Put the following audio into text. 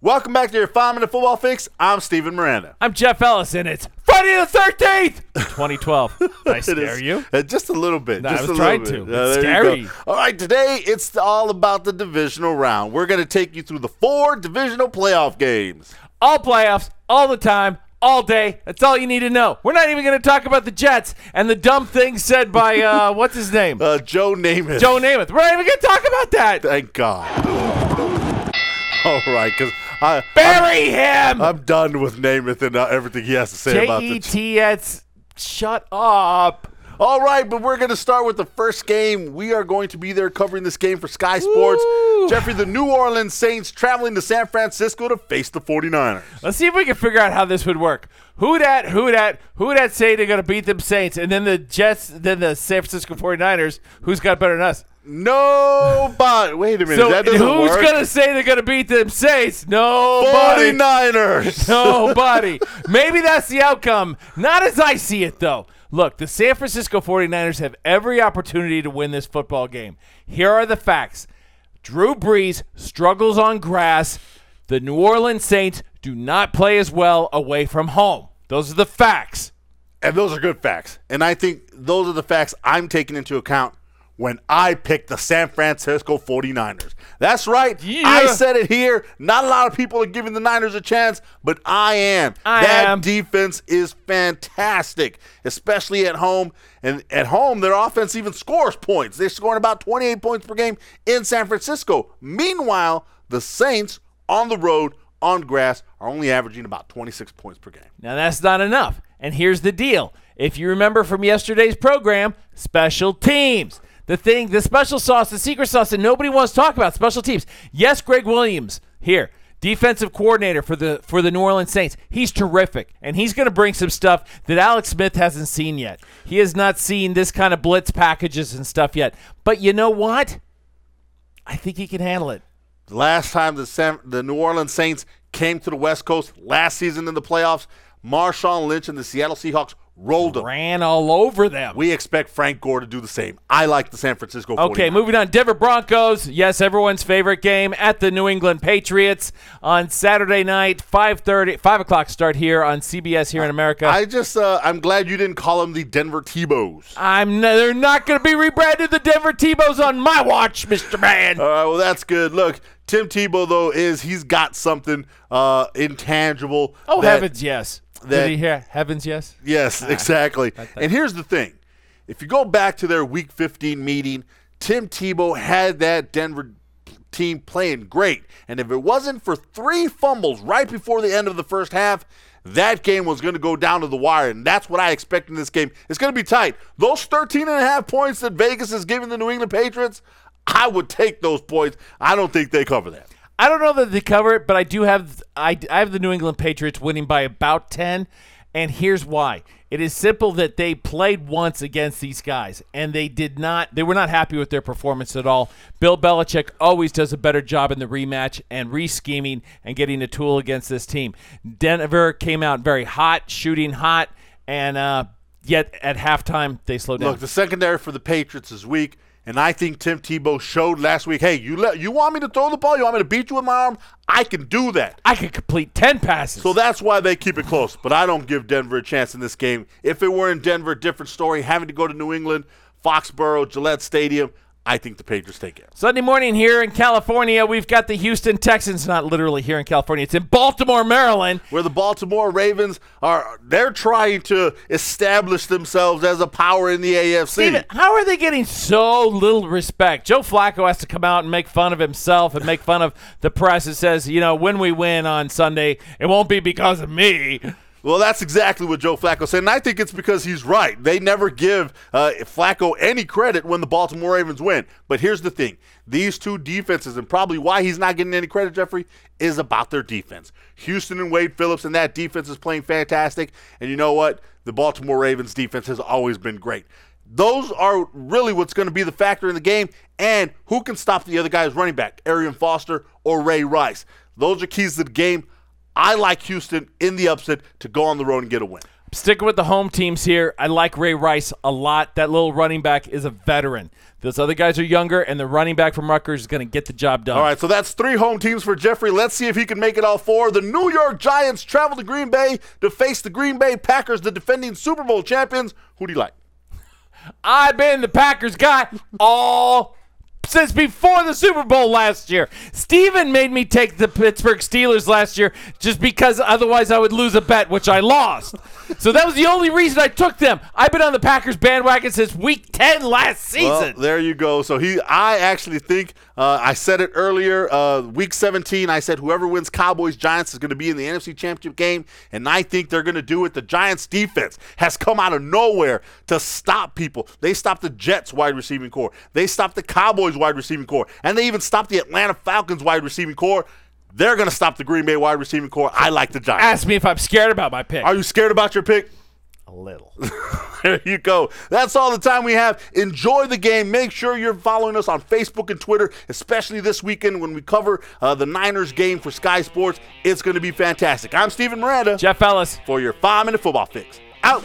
Welcome back to your five minute football fix. I'm Steven Miranda. I'm Jeff Ellis, and it's Friday the 13th, 2012. Did I scare is- you? uh, just a little bit. No, I just was a trying bit. to. Uh, It's there you go. scary. All right, today it's all about the divisional round. We're going to take you through the four divisional playoff games. All playoffs, all the time, all day. That's all you need to know. We're not even going to talk about the Jets and the dumb things said by, uh, what's his name? Uh, Joe Namath. Joe Namath. We're not even going to talk about that. Thank God. All right, because I Bury him. I'm done with Namath and uh, everything he has to say about J E the T S. Shut up. All right, but we're going to start with the first game. We are going to be there covering this game for Sky Sports. Woo. Jeffrey, the New Orleans Saints traveling to San Francisco to face the 49ers. Let's see if we can figure out how this would work. Who dat, who dat, who dat say they're going to beat them Saints, and then the Jets, then the San Francisco 49ers, who's got better than us? Nobody. Wait a minute. So that doesn't who's work. gonna say they're gonna beat them Saints? Nobody. 49ers. Nobody. Maybe that's the outcome. Not as I see it though. Look, the San Francisco 49ers have every opportunity to win this football game. Here are the facts. Drew Brees struggles on grass. The New Orleans Saints do not play as well away from home. Those are the facts. And those are good facts. And I think those are the facts I'm taking into account when I picked the San Francisco 49ers. That's right. Yeah. I said it here. Not a lot of people are giving the Niners a chance, but I am. I that am. defense is fantastic, especially at home. And at home, their offense even scores points. They're scoring about 28 points per game in San Francisco. Meanwhile, the Saints on the road on grass are only averaging about 26 points per game. Now that's not enough. And here's the deal. If you remember from yesterday's program, special teams. The thing, the special sauce, the secret sauce that nobody wants to talk about, special teams. Yes, Gregg Williams here, defensive coordinator for the for the New Orleans Saints. He's terrific, and he's going to bring some stuff that Alex Smith hasn't seen yet. He has not seen this kind of blitz packages and stuff yet. But you know what? I think he can handle it. Last time the San, the New Orleans Saints came to the West Coast last season in the playoffs, Marshawn Lynch and the Seattle Seahawks rolled them. Ran all over them. We expect Frank Gore to do the same. I like the San Francisco 49ers. Okay, moving on. Denver Broncos. Yes, everyone's favorite game at the New England Patriots on Saturday night, 5.30, 5 o'clock start here on CBS here in America. I just, uh, I'm glad you didn't call them the Denver T-Bows. I'm they're not going to be rebranded the Denver T-Bows on my watch, Mr. Man. All right, well, that's good. Look, Tim Tebow, though, is he's got something uh, intangible. oh, heavens, yes. That- Did he hear? Heavens, yes. Yes, ah. exactly. And here's the thing. If you go back to their week 15 meeting, Tim Tebow had that Denver team playing great. And if it wasn't for three fumbles right before the end of the first half, that game was going to go down to the wire. And that's what I expect in this game. It's going to be tight. Those 13 and a half points that Vegas is giving the New England Patriots, I would take those points. I don't think they cover that. I don't know that they cover it, but I do have I, I have the New England Patriots winning by about 10, and here's why. It is simple that they played once against these guys and they did not they were not happy with their performance at all. Bill Belichick always does a better job in the rematch and re-scheming and getting a tool against this team. Denver came out very hot, shooting hot, and uh, yet at halftime they slowed down. Look, the secondary for the Patriots is weak, and I think Tim Tebow showed last week. Hey, you let you want me to throw the ball? You want me to beat you with my arm? I can do that. I can complete 10 passes. So that's why they keep it close. But I don't give Denver a chance in this game. If it were in Denver, different story. Having to go to New England, Foxborough, Gillette Stadium, I think the Patriots take it. Sunday morning here in California, we've got the Houston Texans, not literally here in California, it's in Baltimore, Maryland. Where the Baltimore Ravens are, they're trying to establish themselves as a power in the AFC. Steven, how are they getting so little respect? Joe Flacco has to come out and make fun of himself and make fun of the press that says, you know, when we win on Sunday, it won't be because of me. Well, that's exactly what Joe Flacco said, and I think it's because he's right. They never give uh, Flacco any credit when the Baltimore Ravens win. But here's the thing: these two defenses, and probably why he's not getting any credit, Jeffrey, is about their defense. Houston and Wade Phillips and that defense is playing fantastic. And you know what? The Baltimore Ravens defense has always been great. Those are really what's going to be the factor in the game, and who can stop the other guy's running back, Arian Foster or Ray Rice. Those are keys to the game. I like Houston in the upset to go on the road and get a win. Sticking with the home teams here, I like Ray Rice a lot. That little running back is a veteran. Those other guys are younger, and the running back from Rutgers is going to get the job done. All right, so that's three home teams for Jeffrey. Let's see if he can make it all four. The New York Giants travel to Green Bay to face the Green Bay Packers, the defending Super Bowl champions. Who do you like? I've been the Packers guy all since before the Super Bowl last year. Steven made me take the Pittsburgh Steelers last year just because otherwise I would lose a bet, which I lost. so that was the only reason I took them. I've been on the Packers bandwagon since week 10 last season. Well, there you go. So he, I actually think uh, I said it earlier. Uh, week 17, I said whoever wins Cowboys Giants is going to be in the NFC Championship game, and I think they're going to do it. The Giants defense has come out of nowhere to stop people. They stopped the Jets wide receiving corps. They stopped the Cowboys wide receiving corps, and they even stopped the Atlanta Falcons wide receiving corps. They're going to stop the Green Bay wide receiving corps. I like the Giants. Ask me if I'm scared about my pick. Are you scared about your pick? a little. there you go. That's all the time we have. Enjoy the game. Make sure you're following us on Facebook and Twitter, especially this weekend when we cover uh, the Niners game for Sky Sports. It's going to be fantastic. I'm Steven Miranda. Jeff Ellis. For your five minute football fix. Out.